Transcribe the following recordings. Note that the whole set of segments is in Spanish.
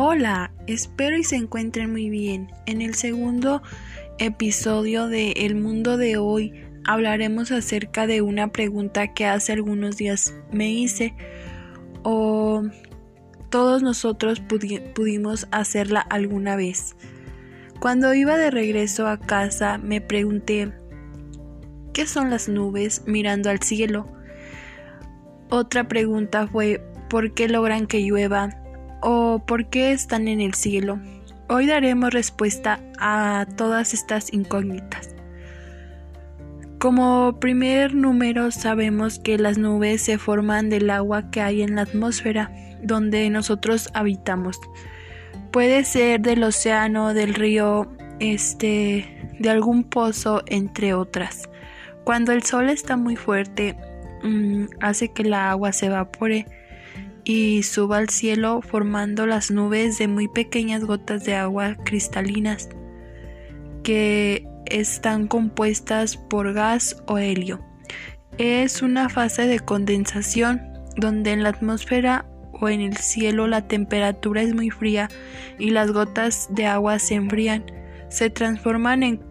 Hola, espero y se encuentren muy bien. En el segundo episodio de El mundo de hoy hablaremos acerca de una pregunta que hace algunos días me hice o todos nosotros pudimos hacerla alguna vez. Cuando iba de regreso a casa me pregunté ¿qué son las nubes mirando al cielo? Otra pregunta fue ¿por qué logran que llueva? O por qué están en el cielo. Hoy daremos respuesta a todas estas incógnitas. Como primer número sabemos que las nubes se forman del agua que hay en la atmósfera donde nosotros habitamos. Puede ser del océano, del río, este, de algún pozo, entre otras. Cuando el sol está muy fuerte, mm, hace que la agua se evapore y suba al cielo formando las nubes de muy pequeñas gotas de agua cristalinas que están compuestas por gas o helio. Es una fase de condensación donde en la atmósfera o en el cielo la temperatura es muy fría y las gotas de agua se enfrían, se transforman en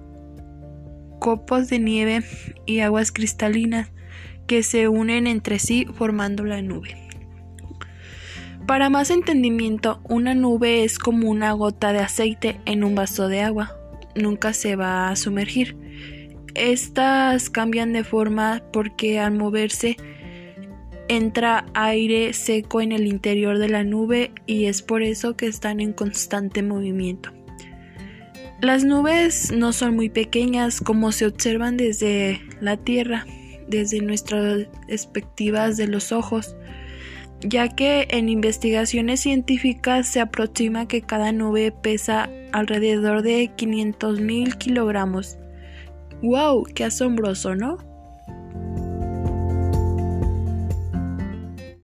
copos de nieve y aguas cristalinas que se unen entre sí formando la nube. Para más entendimiento, una nube es como una gota de aceite en un vaso de agua. Nunca se va a sumergir. Estas cambian de forma porque al moverse entra aire seco en el interior de la nube y es por eso que están en constante movimiento. Las nubes no son muy pequeñas como se observan desde la Tierra, desde nuestras perspectivas de los ojos ya que en investigaciones científicas se aproxima que cada nube pesa alrededor de 500 mil kilogramos. ¡Wow! ¡Qué asombroso, ¿no?